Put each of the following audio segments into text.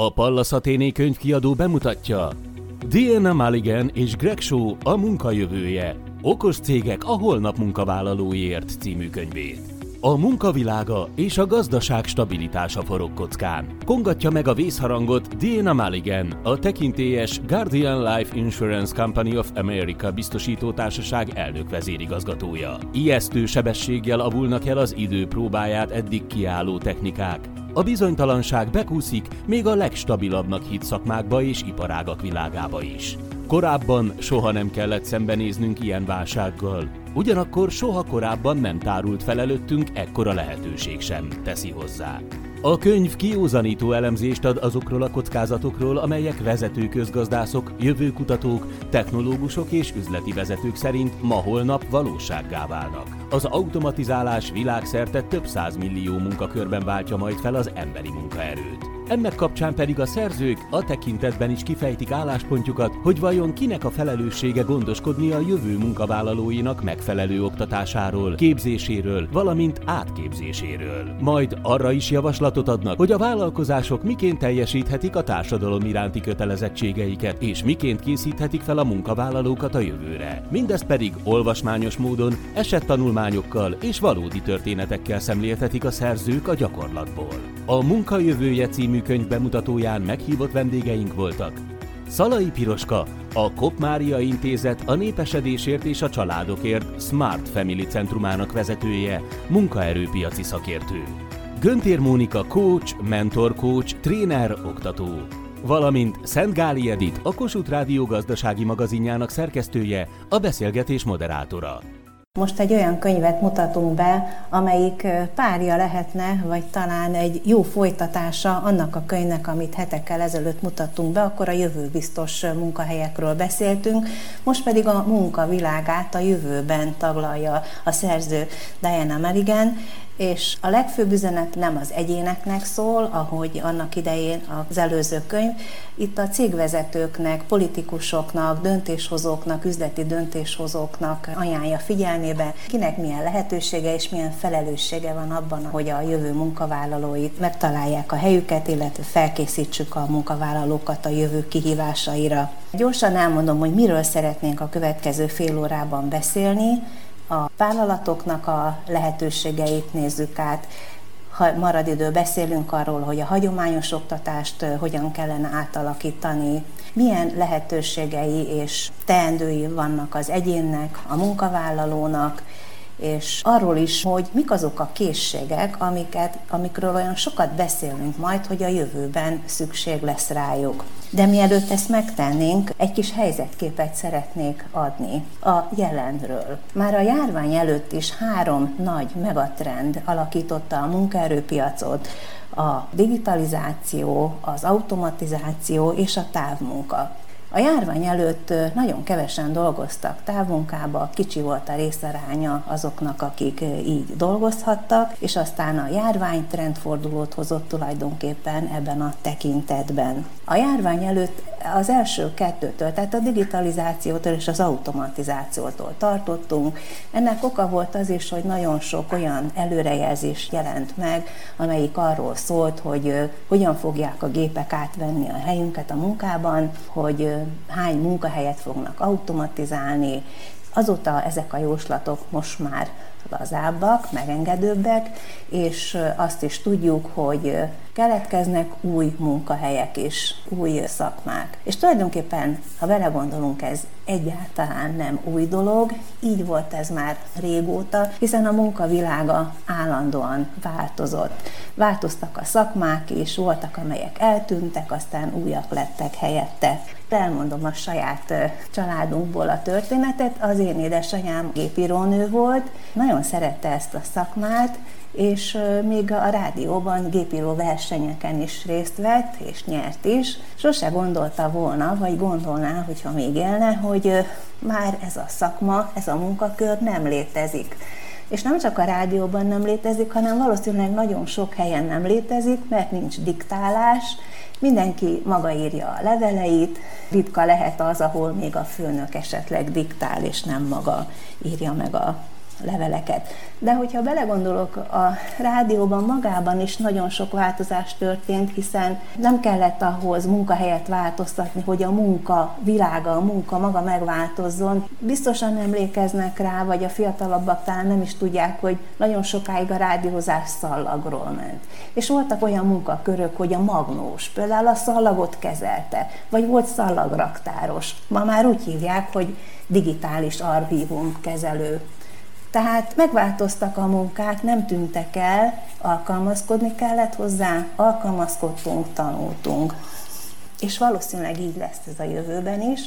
A Pallas Athéné könyvkiadó bemutatja Diana Mulligan és Greg Shaw a munkajövője. Okos cégek a holnap munkavállalóiért című könyvét. A munkavilága és a gazdaság stabilitása forog kockán. Kongatja meg a vészharangot Diana Mulligan, a tekintélyes Guardian Life Insurance Company of America biztosító társaság elnök vezérigazgatója. Ijesztő sebességgel avulnak el az idő próbáját eddig kiálló technikák. A bizonytalanság bekúszik még a legstabilabbnak hit szakmákba és iparágak világába is. Korábban soha nem kellett szembenéznünk ilyen válsággal. Ugyanakkor soha korábban nem tárult fel előttünk ekkora lehetőség sem, teszi hozzá. A könyv kiózanító elemzést ad azokról a kockázatokról, amelyek vezető közgazdászok, jövőkutatók, technológusok és üzleti vezetők szerint ma-holnap valósággá válnak. Az automatizálás világszerte több millió munkakörben váltja majd fel az emberi munkaerőt. Ennek kapcsán pedig a szerzők a tekintetben is kifejtik álláspontjukat, hogy vajon kinek a felelőssége gondoskodni a jövő munkavállalóinak megfelelő oktatásáról, képzéséről, valamint átképzéséről. Majd arra is javaslatot adnak, hogy a vállalkozások miként teljesíthetik a társadalom iránti kötelezettségeiket, és miként készíthetik fel a munkavállalókat a jövőre. Mindezt pedig olvasmányos módon, esettanulmányokkal és valódi történetekkel szemléltetik a szerzők a gyakorlatból. A Munkajövője című könyv bemutatóján meghívott vendégeink voltak. Szalai Piroska, a Kop Mária Intézet a népesedésért és a családokért Smart Family Centrumának vezetője, munkaerőpiaci szakértő. Göntér Mónika coach, mentor coach, tréner, oktató. Valamint Szent Gáli Edith, a Kossuth Rádió gazdasági magazinjának szerkesztője, a beszélgetés moderátora. Most egy olyan könyvet mutatunk be, amelyik párja lehetne, vagy talán egy jó folytatása annak a könyvnek, amit hetekkel ezelőtt mutattunk be, akkor a jövőbiztos munkahelyekről beszéltünk, most pedig a munkavilágát a jövőben taglalja a szerző Diana Merigen, és a legfőbb üzenet nem az egyéneknek szól, ahogy annak idején az előző könyv, itt a cégvezetőknek, politikusoknak, döntéshozóknak, üzleti döntéshozóknak ajánlja figyelmébe, kinek milyen lehetősége és milyen felelőssége van abban, hogy a jövő munkavállalóit megtalálják a helyüket, illetve felkészítsük a munkavállalókat a jövő kihívásaira. Gyorsan elmondom, hogy miről szeretnénk a következő fél órában beszélni a vállalatoknak a lehetőségeit nézzük át, ha marad idő, beszélünk arról, hogy a hagyományos oktatást hogyan kellene átalakítani, milyen lehetőségei és teendői vannak az egyénnek, a munkavállalónak, és arról is, hogy mik azok a készségek, amiket, amikről olyan sokat beszélünk majd, hogy a jövőben szükség lesz rájuk. De mielőtt ezt megtennénk, egy kis helyzetképet szeretnék adni a jelenről. Már a járvány előtt is három nagy megatrend alakította a munkaerőpiacot, a digitalizáció, az automatizáció és a távmunka. A járvány előtt nagyon kevesen dolgoztak távmunkába, kicsi volt a részaránya azoknak, akik így dolgozhattak, és aztán a járvány trendfordulót hozott tulajdonképpen ebben a tekintetben. A járvány előtt az első kettőtől, tehát a digitalizációtól és az automatizációtól tartottunk. Ennek oka volt az is, hogy nagyon sok olyan előrejelzés jelent meg, amelyik arról szólt, hogy hogyan fogják a gépek átvenni a helyünket a munkában, hogy hány munkahelyet fognak automatizálni. Azóta ezek a jóslatok most már lazábbak, megengedőbbek, és azt is tudjuk, hogy keletkeznek új munkahelyek is, új szakmák. És tulajdonképpen, ha belegondolunk, ez egyáltalán nem új dolog, így volt ez már régóta, hiszen a munkavilága állandóan változott. Változtak a szakmák is, voltak, amelyek eltűntek, aztán újak lettek helyette. Elmondom a saját családunkból a történetet. Az én édesanyám gépírónő volt, nagyon szerette ezt a szakmát, és még a rádióban gépíró versenyeken is részt vett, és nyert is. Sose gondolta volna, vagy gondolná, hogyha még élne, hogy már ez a szakma, ez a munkakör nem létezik. És nem csak a rádióban nem létezik, hanem valószínűleg nagyon sok helyen nem létezik, mert nincs diktálás, mindenki maga írja a leveleit, ritka lehet az, ahol még a főnök esetleg diktál, és nem maga írja meg a leveleket. De hogyha belegondolok, a rádióban magában is nagyon sok változás történt, hiszen nem kellett ahhoz munkahelyet változtatni, hogy a munka világa, a munka maga megváltozzon. Biztosan emlékeznek rá, vagy a fiatalabbak talán nem is tudják, hogy nagyon sokáig a rádiózás szallagról ment. És voltak olyan munkakörök, hogy a magnós például a szallagot kezelte, vagy volt szallagraktáros. Ma már úgy hívják, hogy digitális archívum kezelő. Tehát megváltoztak a munkák, nem tűntek el, alkalmazkodni kellett hozzá, alkalmazkodtunk, tanultunk. És valószínűleg így lesz ez a jövőben is.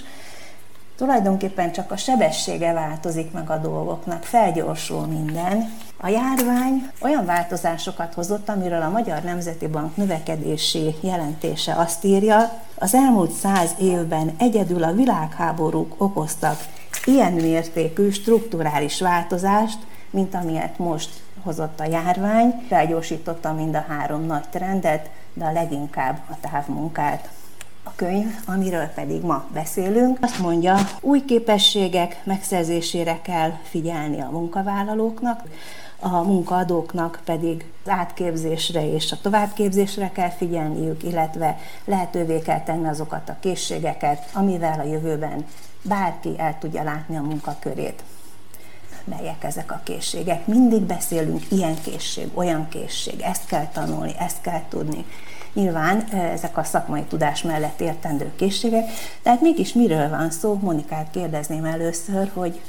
Tulajdonképpen csak a sebessége változik meg a dolgoknak, felgyorsul minden. A járvány olyan változásokat hozott, amiről a Magyar Nemzeti Bank növekedési jelentése azt írja, az elmúlt száz évben egyedül a világháborúk okoztak ilyen mértékű strukturális változást, mint amilyet most hozott a járvány, felgyorsította mind a három nagy trendet, de a leginkább a távmunkát. A könyv, amiről pedig ma beszélünk, azt mondja, új képességek megszerzésére kell figyelni a munkavállalóknak, a munkaadóknak pedig az átképzésre és a továbbképzésre kell figyelniük, illetve lehetővé kell tenni azokat a készségeket, amivel a jövőben bárki el tudja látni a munkakörét. Melyek ezek a készségek? Mindig beszélünk ilyen készség, olyan készség, ezt kell tanulni, ezt kell tudni. Nyilván ezek a szakmai tudás mellett értendő készségek, tehát mégis miről van szó? Monikát kérdezném először, hogy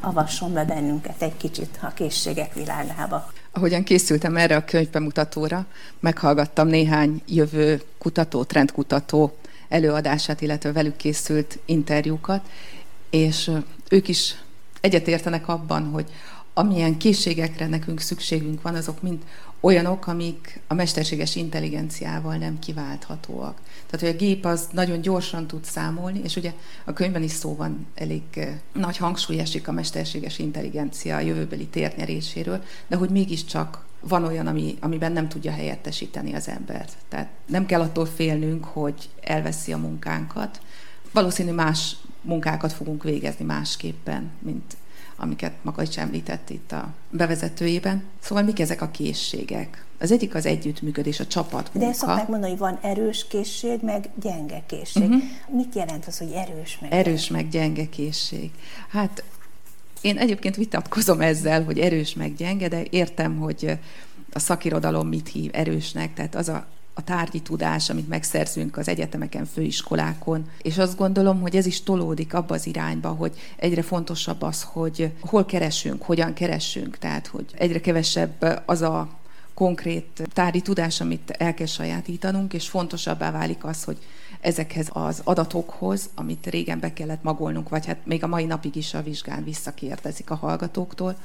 avasson be bennünket egy kicsit a készségek világába. Ahogyan készültem erre a könyvbemutatóra, meghallgattam néhány jövő kutató, trendkutató előadását, illetve velük készült interjúkat, és ők is egyetértenek abban, hogy amilyen készségekre nekünk szükségünk van, azok mind olyanok, amik a mesterséges intelligenciával nem kiválthatóak. Tehát, hogy a gép az nagyon gyorsan tud számolni, és ugye a könyvben is szó van, elég nagy hangsúly esik a mesterséges intelligencia jövőbeli térnyeréséről, de hogy mégiscsak van olyan, ami, amiben nem tudja helyettesíteni az embert. Tehát nem kell attól félnünk, hogy elveszi a munkánkat. Valószínű más munkákat fogunk végezni másképpen, mint amiket maga is említett itt a bevezetőjében. Szóval mik ezek a készségek? Az egyik az együttműködés, a csapatmunka. De szokták mondani, hogy van erős készség, meg gyenge készség. Uh-huh. Mit jelent az, hogy erős, meg Erős, gyenge? meg gyenge készség. Hát én egyébként vitatkozom ezzel, hogy erős, meg gyenge, de értem, hogy a szakirodalom mit hív erősnek, tehát az a a tárgyi tudás, amit megszerzünk az egyetemeken, főiskolákon. És azt gondolom, hogy ez is tolódik abba az irányba, hogy egyre fontosabb az, hogy hol keresünk, hogyan keresünk, tehát hogy egyre kevesebb az a konkrét tárgyi tudás, amit el kell sajátítanunk, és fontosabbá válik az, hogy ezekhez az adatokhoz, amit régen be kellett magolnunk, vagy hát még a mai napig is a vizsgán visszakérdezik a hallgatóktól,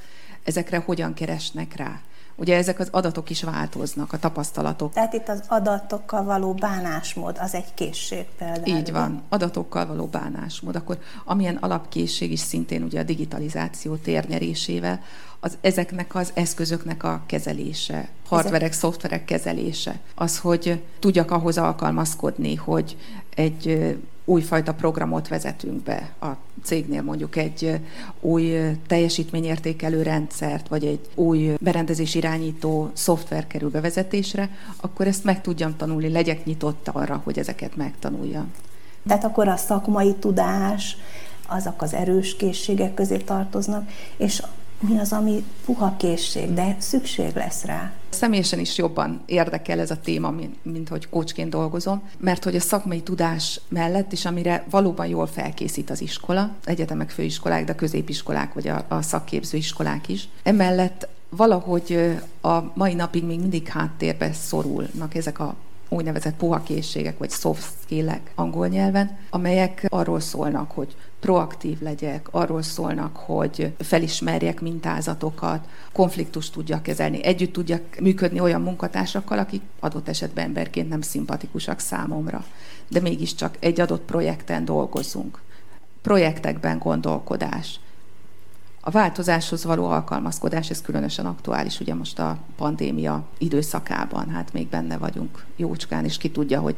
ezekre hogyan keresnek rá. Ugye ezek az adatok is változnak, a tapasztalatok. Tehát itt az adatokkal való bánásmód, az egy készség például. Így van, adatokkal való bánásmód. Akkor amilyen alapkészség is szintén ugye a digitalizáció térnyerésével, az, ezeknek az eszközöknek a kezelése, hardverek, szoftverek kezelése. Az, hogy tudjak ahhoz alkalmazkodni, hogy egy újfajta programot vezetünk be a cégnél, mondjuk egy új teljesítményértékelő rendszert, vagy egy új berendezés irányító szoftver kerül bevezetésre, akkor ezt meg tudjam tanulni, legyek nyitott arra, hogy ezeket megtanuljam. Tehát akkor a szakmai tudás, azok az erős készségek közé tartoznak, és mi az, ami puha készség, de szükség lesz rá. Személyesen is jobban érdekel ez a téma, mint, mint hogy kócsként dolgozom, mert hogy a szakmai tudás mellett is, amire valóban jól felkészít az iskola, egyetemek, főiskolák, de középiskolák vagy a, a szakképző iskolák is. Emellett valahogy a mai napig még mindig háttérbe szorulnak ezek a úgynevezett puha készségek, vagy soft skill-ek angol nyelven, amelyek arról szólnak, hogy proaktív legyek, arról szólnak, hogy felismerjek mintázatokat, konfliktust tudjak kezelni, együtt tudjak működni olyan munkatársakkal, akik adott esetben emberként nem szimpatikusak számomra. De mégiscsak egy adott projekten dolgozunk. Projektekben gondolkodás a változáshoz való alkalmazkodás, ez különösen aktuális ugye most a pandémia időszakában, hát még benne vagyunk jócskán, és ki tudja, hogy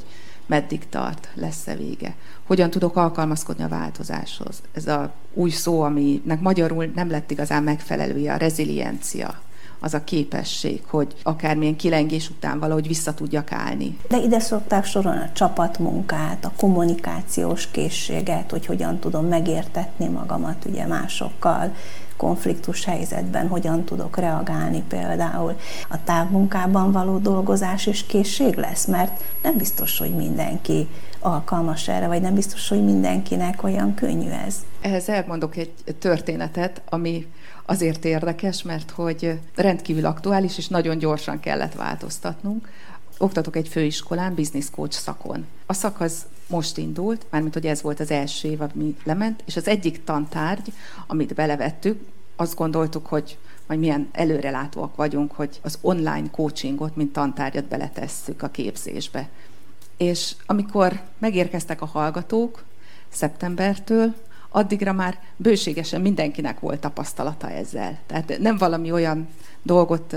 meddig tart, lesz-e vége, hogyan tudok alkalmazkodni a változáshoz. Ez a új szó, aminek magyarul nem lett igazán megfelelője, a reziliencia, az a képesség, hogy akármilyen kilengés után valahogy vissza tudjak állni. De ide szokták sorolni a csapatmunkát, a kommunikációs készséget, hogy hogyan tudom megértetni magamat ugye másokkal, konfliktus helyzetben hogyan tudok reagálni például. A távmunkában való dolgozás is készség lesz, mert nem biztos, hogy mindenki alkalmas erre, vagy nem biztos, hogy mindenkinek olyan könnyű ez. Ehhez elmondok egy történetet, ami azért érdekes, mert hogy rendkívül aktuális, és nagyon gyorsan kellett változtatnunk. Oktatok egy főiskolán, business coach szakon. A szak az most indult, mármint hogy ez volt az első év, ami lement, és az egyik tantárgy, amit belevettük, azt gondoltuk, hogy majd milyen előrelátóak vagyunk, hogy az online coachingot, mint tantárgyat beletesszük a képzésbe. És amikor megérkeztek a hallgatók szeptembertől, addigra már bőségesen mindenkinek volt tapasztalata ezzel. Tehát nem valami olyan dolgot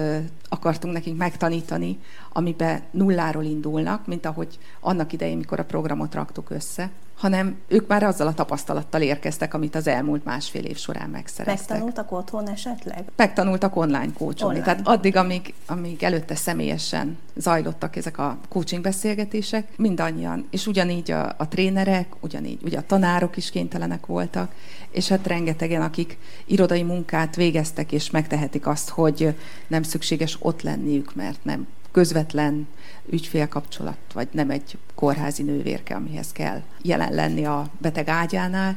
akartunk nekik megtanítani, amiben nulláról indulnak, mint ahogy annak idején, mikor a programot raktuk össze, hanem ők már azzal a tapasztalattal érkeztek, amit az elmúlt másfél év során megszereztek. Megtanultak otthon esetleg? Megtanultak online kócsolni. Tehát addig, amíg, amíg előtte személyesen zajlottak ezek a coaching beszélgetések, mindannyian, és ugyanígy a, a trénerek, ugyanígy ugye a tanárok is kénytelenek voltak, és hát rengetegen, akik irodai munkát végeztek, és megtehetik azt, hogy nem szükséges ott lenniük, mert nem közvetlen ügyfélkapcsolat, vagy nem egy kórházi nővérke, amihez kell jelen lenni a beteg ágyánál.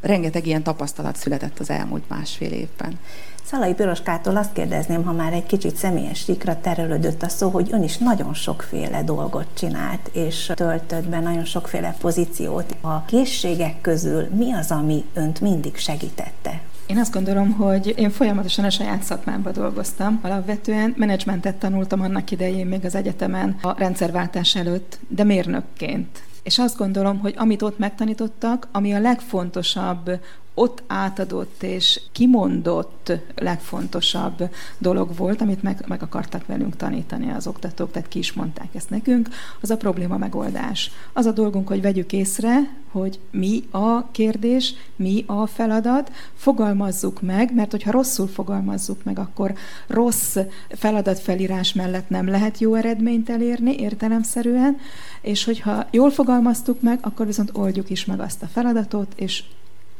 Rengeteg ilyen tapasztalat született az elmúlt másfél évben. Szalai Piroskától azt kérdezném, ha már egy kicsit személyes sikra terelődött a szó, hogy ön is nagyon sokféle dolgot csinált, és töltött be nagyon sokféle pozíciót. A készségek közül mi az, ami önt mindig segítette? Én azt gondolom, hogy én folyamatosan a saját szakmámba dolgoztam. Alapvetően menedzsmentet tanultam annak idején még az egyetemen a rendszerváltás előtt, de mérnökként. És azt gondolom, hogy amit ott megtanítottak, ami a legfontosabb ott átadott és kimondott legfontosabb dolog volt, amit meg, meg akartak velünk tanítani az oktatók, tehát ki is mondták ezt nekünk, az a probléma megoldás. Az a dolgunk, hogy vegyük észre, hogy mi a kérdés, mi a feladat, fogalmazzuk meg, mert hogyha rosszul fogalmazzuk meg, akkor rossz feladatfelírás mellett nem lehet jó eredményt elérni értelemszerűen, és hogyha jól fogalmaztuk meg, akkor viszont oldjuk is meg azt a feladatot, és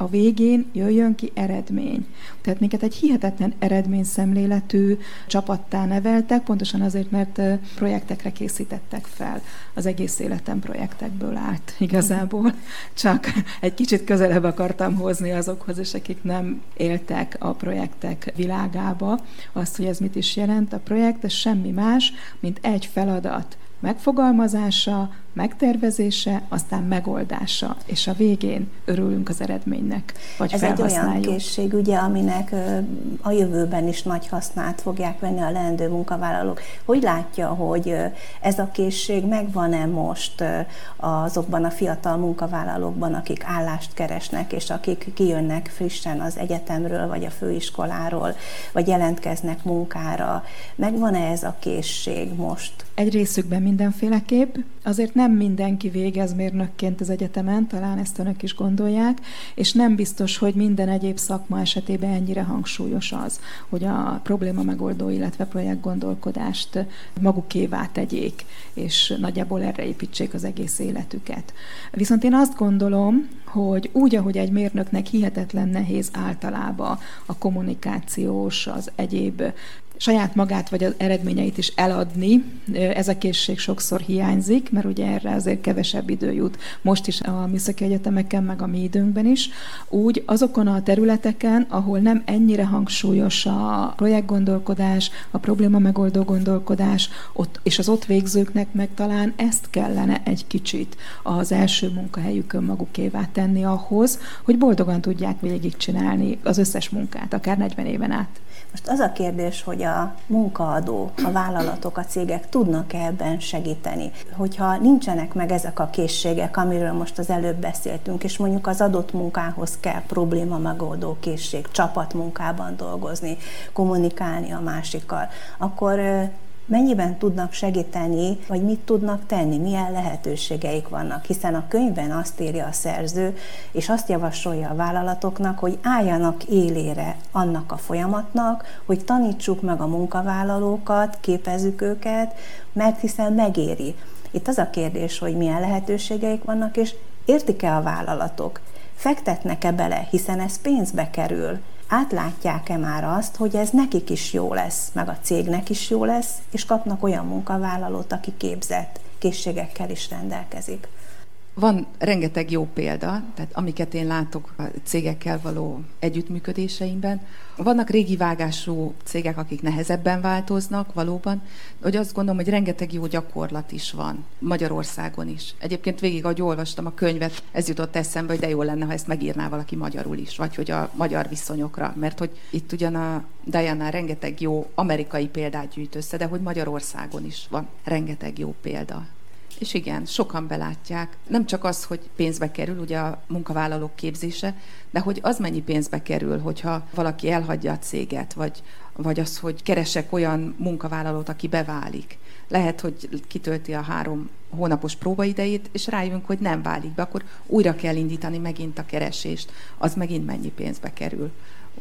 a végén jöjjön ki eredmény. Tehát minket egy hihetetlen eredményszemléletű csapattá neveltek, pontosan azért, mert projektekre készítettek fel. Az egész életem projektekből állt igazából. Csak egy kicsit közelebb akartam hozni azokhoz, és akik nem éltek a projektek világába, azt, hogy ez mit is jelent. A projekt ez semmi más, mint egy feladat megfogalmazása, megtervezése, aztán megoldása, és a végén örülünk az eredménynek, vagy Ez egy olyan készség, ugye, aminek a jövőben is nagy hasznát fogják venni a leendő munkavállalók. Hogy látja, hogy ez a készség megvan-e most azokban a fiatal munkavállalókban, akik állást keresnek, és akik kijönnek frissen az egyetemről, vagy a főiskoláról, vagy jelentkeznek munkára. Megvan-e ez a készség most? Egy részükben mindenféleképp, azért nem mindenki végez mérnökként az egyetemen, talán ezt önök is gondolják, és nem biztos, hogy minden egyéb szakma esetében ennyire hangsúlyos az, hogy a probléma megoldó, illetve projektgondolkodást magukévá tegyék, és nagyjából erre építsék az egész életüket. Viszont én azt gondolom, hogy úgy, ahogy egy mérnöknek hihetetlen nehéz általában a kommunikációs, az egyéb saját magát vagy az eredményeit is eladni. Ez a készség sokszor hiányzik, mert ugye erre azért kevesebb idő jut most is a műszaki egyetemeken, meg a mi időnkben is. Úgy azokon a területeken, ahol nem ennyire hangsúlyos a projektgondolkodás, a probléma megoldó gondolkodás, ott, és az ott végzőknek meg talán ezt kellene egy kicsit az első munkahelyükön magukévá tenni ahhoz, hogy boldogan tudják végigcsinálni az összes munkát, akár 40 éven át. Most az a kérdés, hogy a munkaadó, a vállalatok, a cégek tudnak-e ebben segíteni? Hogyha nincsenek meg ezek a készségek, amiről most az előbb beszéltünk, és mondjuk az adott munkához kell probléma megoldó készség, csapatmunkában dolgozni, kommunikálni a másikkal, akkor mennyiben tudnak segíteni, vagy mit tudnak tenni, milyen lehetőségeik vannak, hiszen a könyvben azt írja a szerző, és azt javasolja a vállalatoknak, hogy álljanak élére annak a folyamatnak, hogy tanítsuk meg a munkavállalókat, képezzük őket, mert hiszen megéri. Itt az a kérdés, hogy milyen lehetőségeik vannak, és értik-e a vállalatok, fektetnek-e bele, hiszen ez pénzbe kerül, átlátják-e már azt, hogy ez nekik is jó lesz, meg a cégnek is jó lesz, és kapnak olyan munkavállalót, aki képzett, készségekkel is rendelkezik. Van rengeteg jó példa, tehát amiket én látok a cégekkel való együttműködéseimben. Vannak régi vágású cégek, akik nehezebben változnak valóban, hogy azt gondolom, hogy rengeteg jó gyakorlat is van Magyarországon is. Egyébként végig, ahogy olvastam a könyvet, ez jutott eszembe, hogy de jó lenne, ha ezt megírná valaki magyarul is, vagy hogy a magyar viszonyokra, mert hogy itt ugyan a Diana rengeteg jó amerikai példát gyűjt össze, de hogy Magyarországon is van rengeteg jó példa. És igen, sokan belátják. Nem csak az, hogy pénzbe kerül, ugye a munkavállalók képzése, de hogy az mennyi pénzbe kerül, hogyha valaki elhagyja a céget, vagy, vagy az, hogy keresek olyan munkavállalót, aki beválik. Lehet, hogy kitölti a három hónapos próbaidejét, és rájövünk, hogy nem válik be, akkor újra kell indítani megint a keresést. Az megint mennyi pénzbe kerül.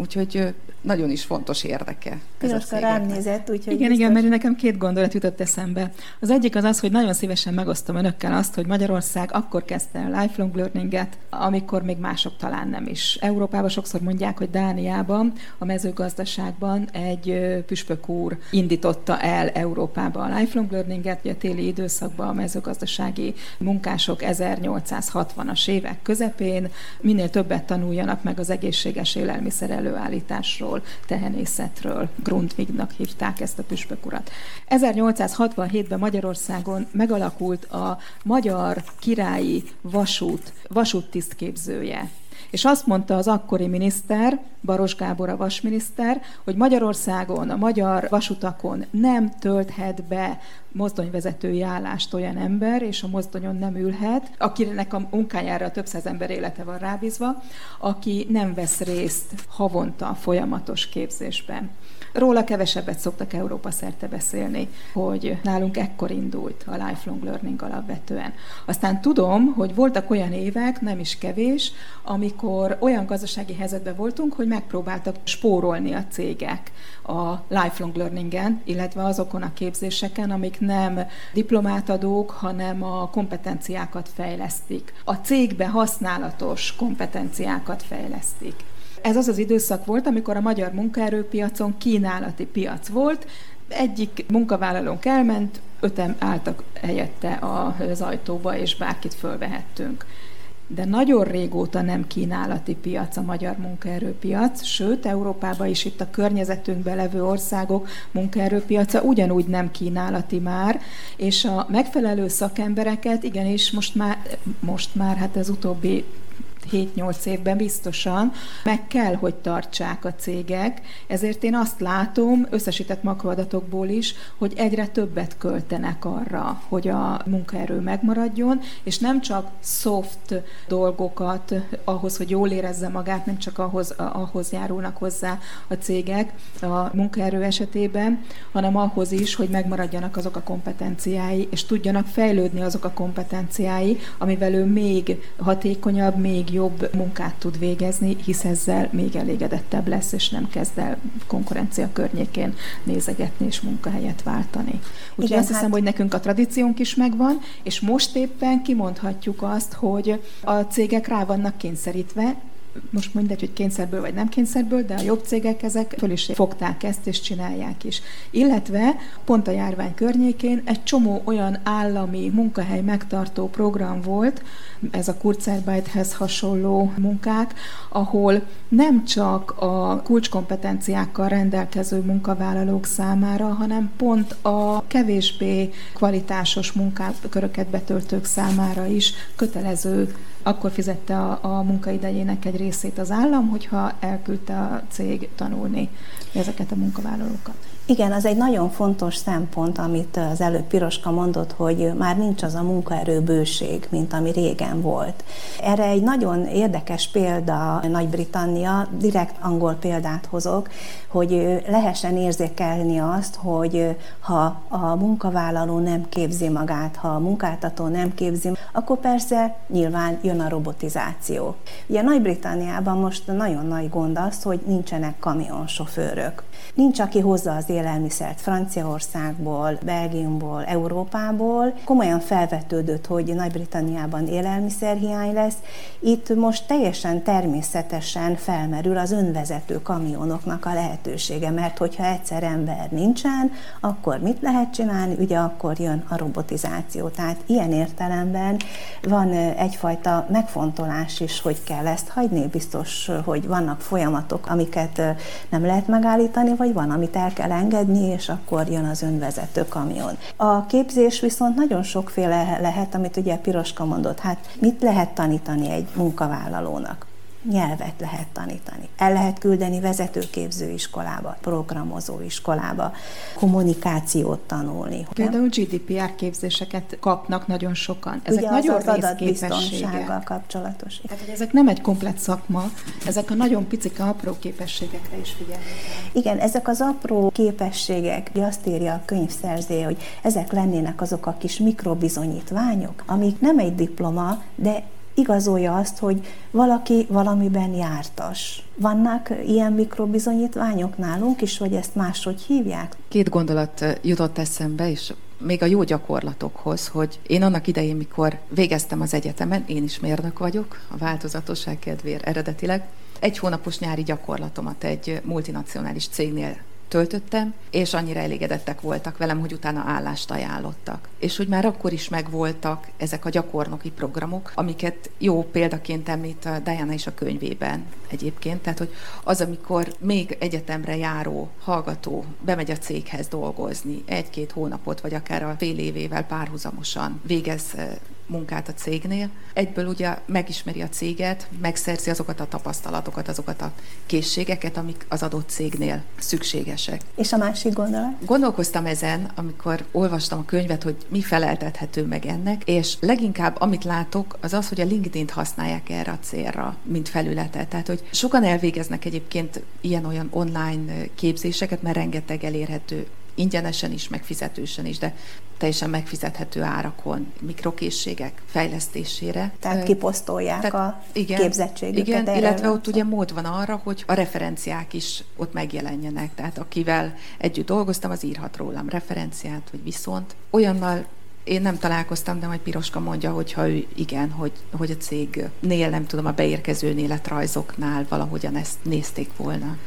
Úgyhogy nagyon is fontos érdeke. Piroska rám nézett, úgyhogy Igen, biztos... igen, mert nekem két gondolat jutott eszembe. Az egyik az az, hogy nagyon szívesen megosztom önökkel azt, hogy Magyarország akkor kezdte a lifelong learninget, amikor még mások talán nem is. Európában sokszor mondják, hogy Dániában, a mezőgazdaságban egy püspök úr indította el Európába a lifelong learninget, ugye a téli időszakban a mezőgazdasági munkások 1860-as évek közepén minél többet tanuljanak meg az egészséges élelmiszer előállításról, tehenészetről. Grundvignak hívták ezt a püspök urat. 1867-ben Magyarországon megalakult a Magyar Királyi Vasút vasúttisztképzője. És azt mondta az akkori miniszter, Baros Gábor a vasminiszter, hogy Magyarországon, a magyar vasutakon nem tölthet be mozdonyvezetői állást olyan ember, és a mozdonyon nem ülhet, akinek a munkájára több száz ember élete van rábízva, aki nem vesz részt havonta folyamatos képzésben. Róla kevesebbet szoktak Európa szerte beszélni, hogy nálunk ekkor indult a lifelong learning alapvetően. Aztán tudom, hogy voltak olyan évek, nem is kevés, amikor olyan gazdasági helyzetben voltunk, hogy megpróbáltak spórolni a cégek a lifelong learningen, illetve azokon a képzéseken, amik nem diplomátadók, hanem a kompetenciákat fejlesztik. A cégbe használatos kompetenciákat fejlesztik. Ez az az időszak volt, amikor a magyar munkaerőpiacon kínálati piac volt, egyik munkavállalónk elment, öten álltak helyette az ajtóba, és bárkit fölvehettünk. De nagyon régóta nem kínálati piac a magyar munkaerőpiac, sőt, Európában is itt a környezetünkben levő országok munkaerőpiaca ugyanúgy nem kínálati már, és a megfelelő szakembereket igenis most már, most már hát az utóbbi 7-8 évben biztosan meg kell, hogy tartsák a cégek, ezért én azt látom összesített makroadatokból is, hogy egyre többet költenek arra, hogy a munkaerő megmaradjon, és nem csak soft dolgokat ahhoz, hogy jól érezze magát, nem csak ahhoz, ahhoz járulnak hozzá a cégek a munkaerő esetében, hanem ahhoz is, hogy megmaradjanak azok a kompetenciái, és tudjanak fejlődni azok a kompetenciái, amivel ő még hatékonyabb, még jobb munkát tud végezni, hisz ezzel még elégedettebb lesz, és nem kezd el konkurencia környékén nézegetni és munkahelyet váltani. Úgyhogy Igen, azt hiszem, hát... hogy nekünk a tradíciónk is megvan, és most éppen kimondhatjuk azt, hogy a cégek rá vannak kényszerítve, most mindegy, hogy kényszerből vagy nem kényszerből, de a jobb cégek ezek föl is fogták ezt, és csinálják is. Illetve pont a járvány környékén egy csomó olyan állami munkahely megtartó program volt, ez a Kurzarbeithez hasonló munkák, ahol nem csak a kulcskompetenciákkal rendelkező munkavállalók számára, hanem pont a kevésbé kvalitásos munkaköröket betöltők számára is kötelező akkor fizette a, a munkaidejének egy részét az állam, hogyha elküldte a cég tanulni ezeket a munkavállalókat. Igen, az egy nagyon fontos szempont, amit az előbb Piroska mondott, hogy már nincs az a munkaerőbőség, mint ami régen volt. Erre egy nagyon érdekes példa Nagy-Britannia, direkt angol példát hozok, hogy lehessen érzékelni azt, hogy ha a munkavállaló nem képzi magát, ha a munkáltató nem képzi, akkor persze nyilván jön a robotizáció. Ugye Nagy-Britanniában most nagyon nagy gond az, hogy nincsenek kamionsofőrök. Nincs, aki hozza az élelmiszert Franciaországból, Belgiumból, Európából. Komolyan felvetődött, hogy Nagy-Britanniában élelmiszerhiány lesz. Itt most teljesen természetesen felmerül az önvezető kamionoknak a lehetősége, mert hogyha egyszer ember nincsen, akkor mit lehet csinálni? Ugye akkor jön a robotizáció. Tehát ilyen értelemben van egyfajta megfontolás is, hogy kell ezt hagyni. Biztos, hogy vannak folyamatok, amiket nem lehet megállítani, vagy van, amit el kell engedni, és akkor jön az önvezető kamion. A képzés viszont nagyon sokféle lehet, amit ugye Piroska mondott, hát mit lehet tanítani egy munkavállalónak? Nyelvet lehet tanítani. El lehet küldeni vezetőképző iskolába, programozó iskolába, kommunikációt tanulni. Például GDPR képzéseket kapnak nagyon sokan. Ezek Ugye nagyon az, adatbiztonsággal kapcsolatos. Tehát, hogy ezek nem egy komplet szakma, ezek a nagyon picik, apró képességekre is figyelnek. Igen, ezek az apró képességek, azt írja a könyvszerző, hogy ezek lennének azok a kis mikrobizonyítványok, amik nem egy diploma, de igazolja azt, hogy valaki valamiben jártas. Vannak ilyen mikrobizonyítványok nálunk is, vagy ezt máshogy hívják? Két gondolat jutott eszembe, és még a jó gyakorlatokhoz, hogy én annak idején, mikor végeztem az egyetemen, én is mérnök vagyok, a változatosság kedvéért eredetileg, egy hónapos nyári gyakorlatomat egy multinacionális cégnél töltöttem, és annyira elégedettek voltak velem, hogy utána állást ajánlottak. És hogy már akkor is megvoltak ezek a gyakornoki programok, amiket jó példaként említ a Diana is a könyvében egyébként. Tehát, hogy az, amikor még egyetemre járó hallgató bemegy a céghez dolgozni egy-két hónapot, vagy akár a fél évével párhuzamosan végez munkát a cégnél. Egyből ugye megismeri a céget, megszerzi azokat a tapasztalatokat, azokat a készségeket, amik az adott cégnél szükségesek. És a másik gondolat? Gondolkoztam ezen, amikor olvastam a könyvet, hogy mi feleltethető meg ennek, és leginkább amit látok, az az, hogy a LinkedIn-t használják erre a célra, mint felületet. Tehát, hogy sokan elvégeznek egyébként ilyen-olyan online képzéseket, mert rengeteg elérhető ingyenesen is, megfizetősen is, de teljesen megfizethető árakon, mikrokészségek fejlesztésére. Tehát kiposztolják Tehát, a igen, képzettségüket. Igen, illetve ott ugye mód van arra, hogy a referenciák is ott megjelenjenek. Tehát akivel együtt dolgoztam, az írhat rólam referenciát, vagy viszont olyannal én nem találkoztam, de majd Piroska mondja, hogy ha ő igen, hogy, hogy a cégnél, nem tudom, a beérkező életrajzoknál valahogyan ezt nézték volna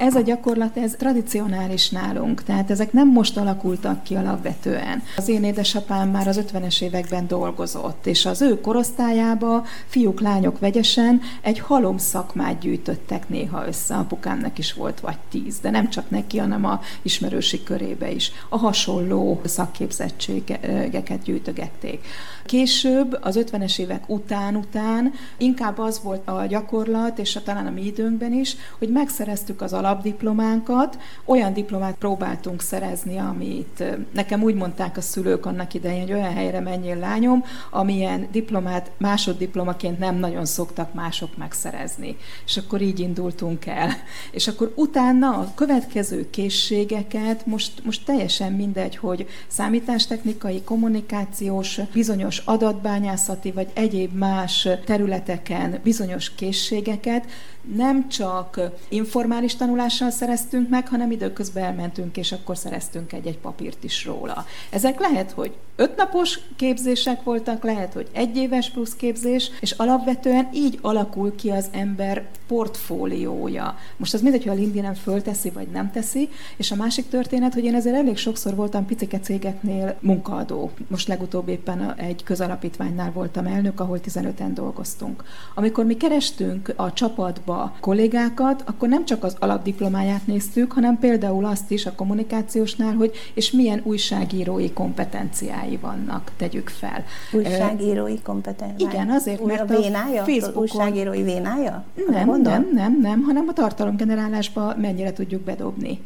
ez a gyakorlat, ez tradicionális nálunk, tehát ezek nem most alakultak ki alapvetően. Az én édesapám már az 50-es években dolgozott, és az ő korosztályába fiúk, lányok vegyesen egy halom szakmát gyűjtöttek néha össze. Apukámnak is volt vagy tíz, de nem csak neki, hanem a ismerősi körébe is. A hasonló szakképzettségeket gyűjtögették. Később, az 50-es évek után-után inkább az volt a gyakorlat, és talán a mi időnkben is, hogy megszereztük az alapdiplománkat, olyan diplomát próbáltunk szerezni, amit nekem úgy mondták a szülők annak idején, hogy olyan helyre menjél lányom, amilyen diplomát másoddiplomaként nem nagyon szoktak mások megszerezni. És akkor így indultunk el. És akkor utána a következő készségeket, most, most teljesen mindegy, hogy számítástechnikai, kommunikációs, bizonyos adatbányászati vagy egyéb más területeken bizonyos készségeket nem csak informális tanulással szereztünk meg, hanem időközben elmentünk, és akkor szereztünk egy-egy papírt is róla. Ezek lehet, hogy ötnapos képzések voltak, lehet, hogy egy éves plusz képzés, és alapvetően így alakul ki az ember portfóliója. Most az mindegy, hogy a LinkedIn-en fölteszi, vagy nem teszi, és a másik történet, hogy én ezzel elég sokszor voltam picike cégeknél munkaadó. Most legutóbb éppen egy közalapítványnál voltam elnök, ahol 15-en dolgoztunk. Amikor mi kerestünk a csapatba kollégákat, akkor nem csak az alapdiplomáját néztük, hanem például azt is a kommunikációsnál, hogy és milyen újságírói kompetenciái vannak, tegyük fel. Újságírói kompetenciái? Igen, azért, mert a vénája? Facebookon... Újságírói vénája? Nem, nem, nem, nem, hanem a tartalomgenerálásba mennyire tudjuk bedobni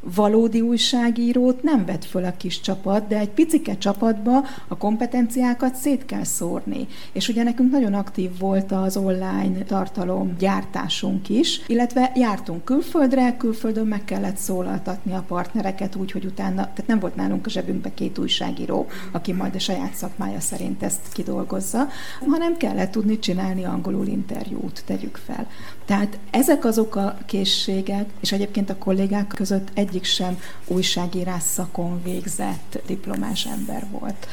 valódi újságírót nem vett föl a kis csapat, de egy picike csapatba a kompetenciákat szét kell szórni. És ugye nekünk nagyon aktív volt az online tartalom gyártásunk is, illetve jártunk külföldre, külföldön meg kellett szólaltatni a partnereket úgy, hogy utána, tehát nem volt nálunk a zsebünkbe két újságíró, aki majd a saját szakmája szerint ezt kidolgozza, hanem kellett tudni csinálni angolul interjút, tegyük fel. Tehát ezek azok a készségek, és egyébként a kollégák között egyik sem újságírás szakon végzett diplomás ember volt.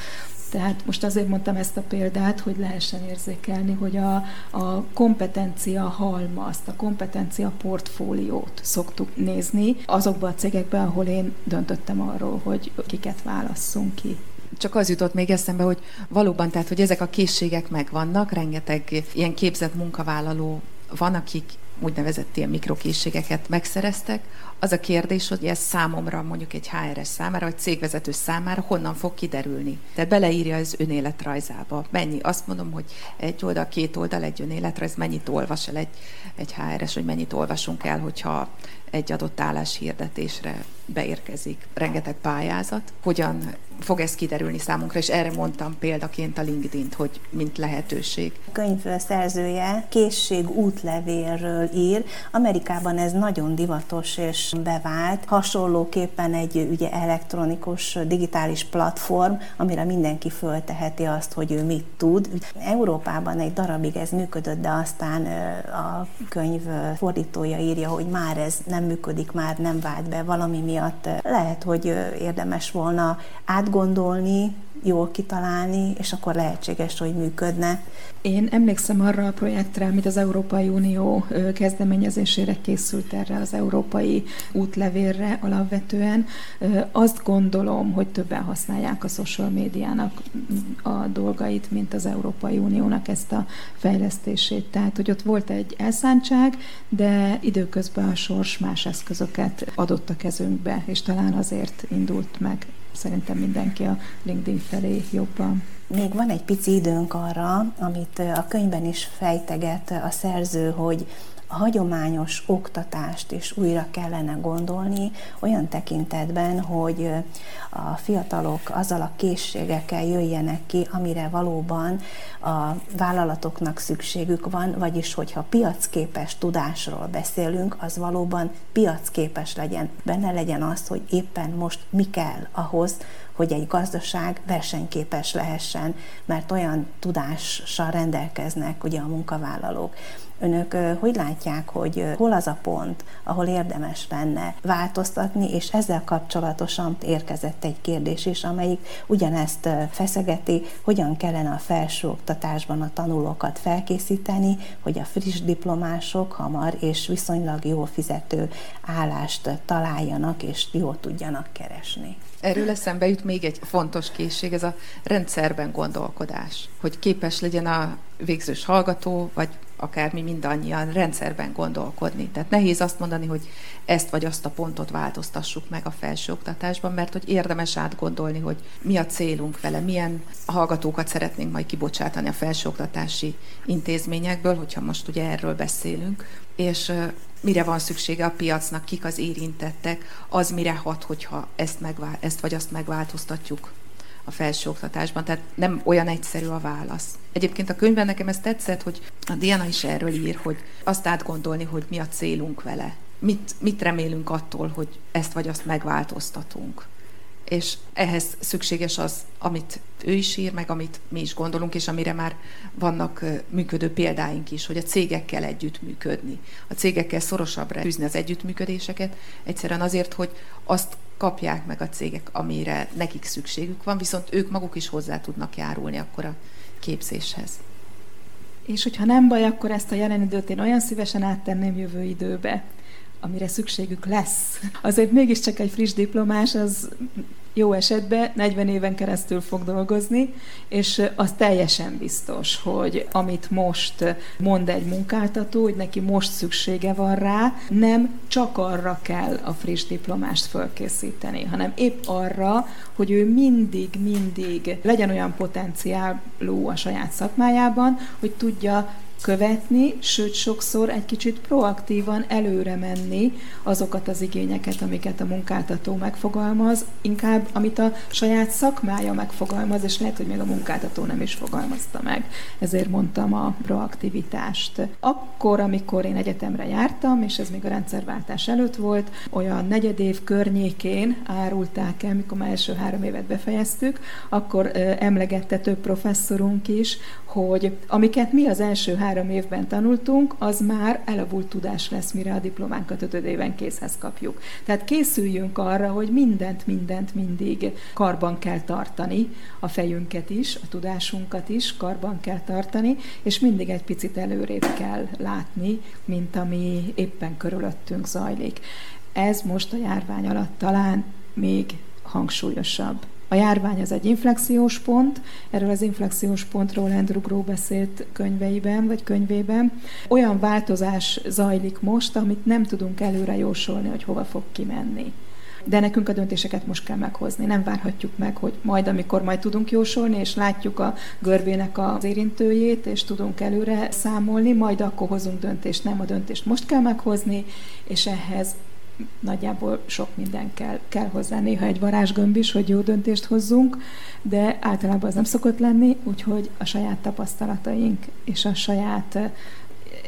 Tehát most azért mondtam ezt a példát, hogy lehessen érzékelni, hogy a, a kompetencia halmazt, a kompetencia portfóliót szoktuk nézni azokban a cégekben, ahol én döntöttem arról, hogy kiket válasszunk ki csak az jutott még eszembe, hogy valóban, tehát, hogy ezek a készségek megvannak, rengeteg ilyen képzett munkavállaló van, akik úgynevezett ilyen mikrokészségeket megszereztek. Az a kérdés, hogy ez számomra, mondjuk egy HRS számára, vagy cégvezető számára honnan fog kiderülni. Tehát beleírja az önéletrajzába. Mennyi? Azt mondom, hogy egy oldal, két oldal, egy önéletrajz, mennyit olvas el egy, egy HRS, hogy mennyit olvasunk el, hogyha egy adott állás hirdetésre beérkezik rengeteg pályázat. Hogyan fog ez kiderülni számunkra, és erre mondtam példaként a LinkedIn-t, hogy mint lehetőség. A könyv szerzője készség útlevélről ír. Amerikában ez nagyon divatos és bevált. Hasonlóképpen egy ugye elektronikus digitális platform, amire mindenki fölteheti azt, hogy ő mit tud. Európában egy darabig ez működött, de aztán a könyv fordítója írja, hogy már ez nem működik, már nem vált be valami miatt. Lehet, hogy érdemes volna átgondolni, jól kitalálni, és akkor lehetséges, hogy működne. Én emlékszem arra a projektre, amit az Európai Unió kezdeményezésére készült erre az európai útlevélre alapvetően. Azt gondolom, hogy többen használják a social médiának a dolgait, mint az Európai Uniónak ezt a fejlesztését. Tehát, hogy ott volt egy elszántság, de időközben a sors más eszközöket adott a kezünkbe, és talán azért indult meg szerintem mindenki a LinkedIn felé jobban. Még van egy pici időnk arra, amit a könyvben is fejteget a szerző, hogy a hagyományos oktatást is újra kellene gondolni, olyan tekintetben, hogy a fiatalok azzal a készségekkel jöjjenek ki, amire valóban a vállalatoknak szükségük van, vagyis hogyha piacképes tudásról beszélünk, az valóban piacképes legyen. Benne legyen az, hogy éppen most mi kell ahhoz, hogy egy gazdaság versenyképes lehessen, mert olyan tudással rendelkeznek ugye a munkavállalók. Önök hogy látják, hogy hol az a pont, ahol érdemes lenne változtatni, és ezzel kapcsolatosan érkezett egy kérdés is, amelyik ugyanezt feszegeti, hogyan kellene a felsőoktatásban a tanulókat felkészíteni, hogy a friss diplomások hamar és viszonylag jó fizető állást találjanak, és jól tudjanak keresni. Erről eszembe jut még egy fontos készség, ez a rendszerben gondolkodás. Hogy képes legyen a végzős hallgató, vagy akár mi mindannyian rendszerben gondolkodni. Tehát nehéz azt mondani, hogy ezt vagy azt a pontot változtassuk meg a felsőoktatásban, mert hogy érdemes átgondolni, hogy mi a célunk vele, milyen hallgatókat szeretnénk majd kibocsátani a felsőoktatási intézményekből, hogyha most ugye erről beszélünk, és mire van szüksége a piacnak, kik az érintettek, az mire hat, hogyha ezt, megvál, ezt vagy azt megváltoztatjuk a felsőoktatásban. Tehát nem olyan egyszerű a válasz. Egyébként a könyvben nekem ez tetszett, hogy a Diana is erről ír, hogy azt átgondolni, hogy mi a célunk vele. Mit, mit remélünk attól, hogy ezt vagy azt megváltoztatunk és ehhez szükséges az, amit ő is ír, meg amit mi is gondolunk, és amire már vannak működő példáink is, hogy a cégekkel együttműködni. A cégekkel szorosabbra tűzni az együttműködéseket, egyszerűen azért, hogy azt kapják meg a cégek, amire nekik szükségük van, viszont ők maguk is hozzá tudnak járulni akkor a képzéshez. És hogyha nem baj, akkor ezt a jelen időt én olyan szívesen áttenném jövő időbe amire szükségük lesz. Azért mégiscsak egy friss diplomás az jó esetben 40 éven keresztül fog dolgozni, és az teljesen biztos, hogy amit most mond egy munkáltató, hogy neki most szüksége van rá, nem csak arra kell a friss diplomást fölkészíteni, hanem épp arra, hogy ő mindig, mindig legyen olyan potenciálú a saját szakmájában, hogy tudja követni, sőt sokszor egy kicsit proaktívan előre menni azokat az igényeket, amiket a munkáltató megfogalmaz, inkább amit a saját szakmája megfogalmaz, és lehet, hogy még a munkáltató nem is fogalmazta meg. Ezért mondtam a proaktivitást. Akkor, amikor én egyetemre jártam, és ez még a rendszerváltás előtt volt, olyan negyedév környékén árulták el, mikor már első három évet befejeztük, akkor emlegette több professzorunk is, hogy amiket mi az első három évben tanultunk, az már elavult tudás lesz, mire a diplománkat ötöd készhez kapjuk. Tehát készüljünk arra, hogy mindent, mindent mindig karban kell tartani, a fejünket is, a tudásunkat is karban kell tartani, és mindig egy picit előrébb kell látni, mint ami éppen körülöttünk zajlik. Ez most a járvány alatt talán még hangsúlyosabb. A járvány az egy inflexiós pont, erről az inflexiós pontról Andrew Groh beszélt könyveiben, vagy könyvében. Olyan változás zajlik most, amit nem tudunk előre jósolni, hogy hova fog kimenni. De nekünk a döntéseket most kell meghozni. Nem várhatjuk meg, hogy majd, amikor majd tudunk jósolni, és látjuk a görbének az érintőjét, és tudunk előre számolni, majd akkor hozunk döntést. Nem, a döntést most kell meghozni, és ehhez nagyjából sok minden kell, kell hozzá. Néha egy varázsgömb is, hogy jó döntést hozzunk, de általában az nem szokott lenni, úgyhogy a saját tapasztalataink és a saját,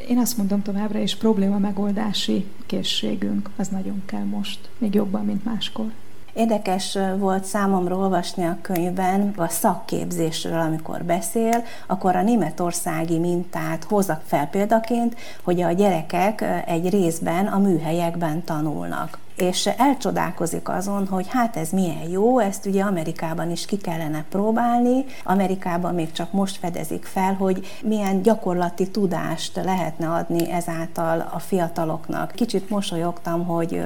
én azt mondom továbbra is, probléma megoldási készségünk, az nagyon kell most, még jobban, mint máskor. Érdekes volt számomra olvasni a könyvben a szakképzésről, amikor beszél, akkor a németországi mintát hozak fel példaként, hogy a gyerekek egy részben a műhelyekben tanulnak és elcsodálkozik azon, hogy hát ez milyen jó, ezt ugye Amerikában is ki kellene próbálni. Amerikában még csak most fedezik fel, hogy milyen gyakorlati tudást lehetne adni ezáltal a fiataloknak. Kicsit mosolyogtam, hogy,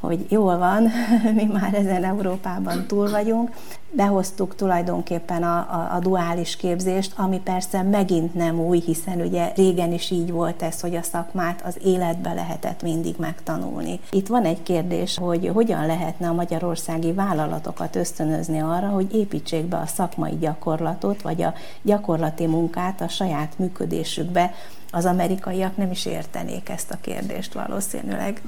hogy jól van, mi már ezen Európában túl vagyunk, behoztuk tulajdonképpen a, a, a duális képzést, ami persze megint nem új, hiszen ugye régen is így volt ez, hogy a szakmát az életbe lehetett mindig megtanulni. Itt van egy kérdés, hogy hogyan lehetne a magyarországi vállalatokat ösztönözni arra, hogy építsék be a szakmai gyakorlatot, vagy a gyakorlati munkát a saját működésükbe. Az amerikaiak nem is értenék ezt a kérdést valószínűleg.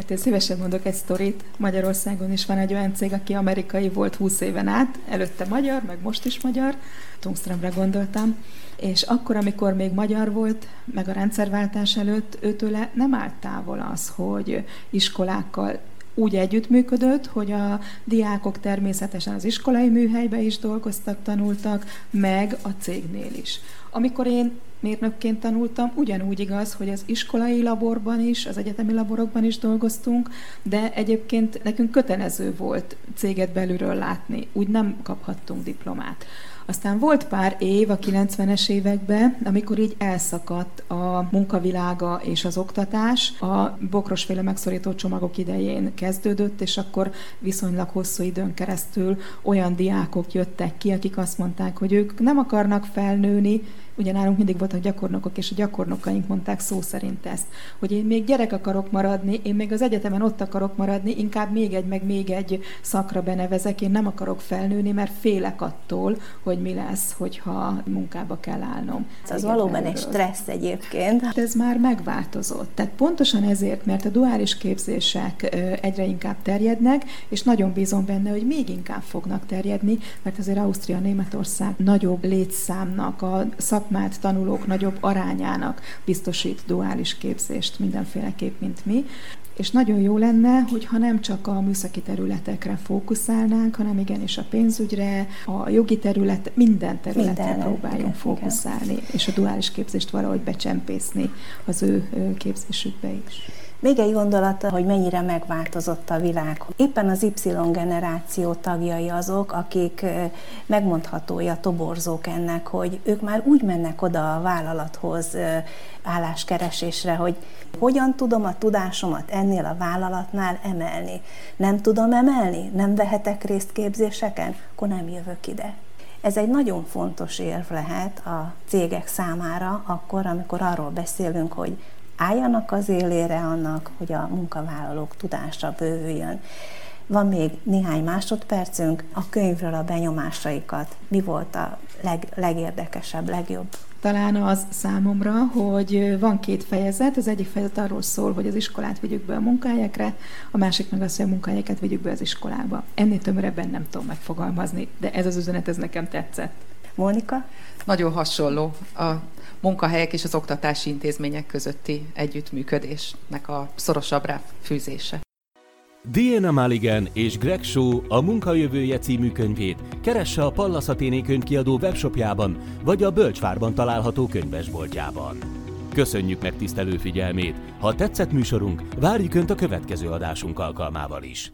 Hát én szívesen mondok egy sztorit. Magyarországon is van egy olyan cég, aki amerikai volt 20 éven át, előtte magyar, meg most is magyar, Tungströmre gondoltam, és akkor, amikor még magyar volt, meg a rendszerváltás előtt, őtőle nem állt távol az, hogy iskolákkal úgy együttműködött, hogy a diákok természetesen az iskolai műhelybe is dolgoztak, tanultak, meg a cégnél is. Amikor én mérnökként tanultam, ugyanúgy igaz, hogy az iskolai laborban is, az egyetemi laborokban is dolgoztunk, de egyébként nekünk kötelező volt céget belülről látni, úgy nem kaphattunk diplomát. Aztán volt pár év a 90-es években, amikor így elszakadt a munkavilága és az oktatás. A bokrosféle megszorító csomagok idején kezdődött, és akkor viszonylag hosszú időn keresztül olyan diákok jöttek ki, akik azt mondták, hogy ők nem akarnak felnőni, ugye nálunk mindig voltak gyakornokok, és a gyakornokaink mondták szó szerint ezt, hogy én még gyerek akarok maradni, én még az egyetemen ott akarok maradni, inkább még egy, meg még egy szakra benevezek, én nem akarok felnőni, mert félek attól, hogy mi lesz, hogyha munkába kell állnom. Ez az valóban egy stressz egyébként. Hát ez már megváltozott. Tehát pontosan ezért, mert a duális képzések egyre inkább terjednek, és nagyon bízom benne, hogy még inkább fognak terjedni, mert azért Ausztria, Németország nagyobb létszámnak, a szakmát tanulók nagyobb arányának biztosít duális képzést mindenféleképp, mint mi és nagyon jó lenne, hogyha nem csak a műszaki területekre fókuszálnánk, hanem igenis a pénzügyre, a jogi terület, minden területre minden, próbáljunk fókuszálni, igen. és a duális képzést valahogy becsempészni az ő képzésükbe is. Még egy gondolata, hogy mennyire megváltozott a világ. Éppen az Y generáció tagjai azok, akik megmondhatója, toborzók ennek, hogy ők már úgy mennek oda a vállalathoz álláskeresésre, hogy hogyan tudom a tudásomat ennél a vállalatnál emelni. Nem tudom emelni? Nem vehetek részt képzéseken? Akkor nem jövök ide. Ez egy nagyon fontos érv lehet a cégek számára, akkor, amikor arról beszélünk, hogy álljanak az élére annak, hogy a munkavállalók tudásra bővüljön. Van még néhány másodpercünk a könyvről a benyomásaikat. Mi volt a leg, legérdekesebb, legjobb talán az számomra, hogy van két fejezet, az egyik fejezet arról szól, hogy az iskolát vigyük be a munkahelyekre, a másik meg az, hogy a munkahelyeket vigyük be az iskolába. Ennél tömörebben nem tudom megfogalmazni, de ez az üzenet, ez nekem tetszett. Mónika? Nagyon hasonló a munkahelyek és az oktatási intézmények közötti együttműködésnek a szorosabb fűzése. Diana Maligan és Greg Shaw a Munkajövője című könyvét keresse a Pallas Athéné könyvkiadó webshopjában vagy a Bölcsvárban található könyvesboltjában. Köszönjük megtisztelő figyelmét! Ha tetszett műsorunk, várjuk Önt a következő adásunk alkalmával is!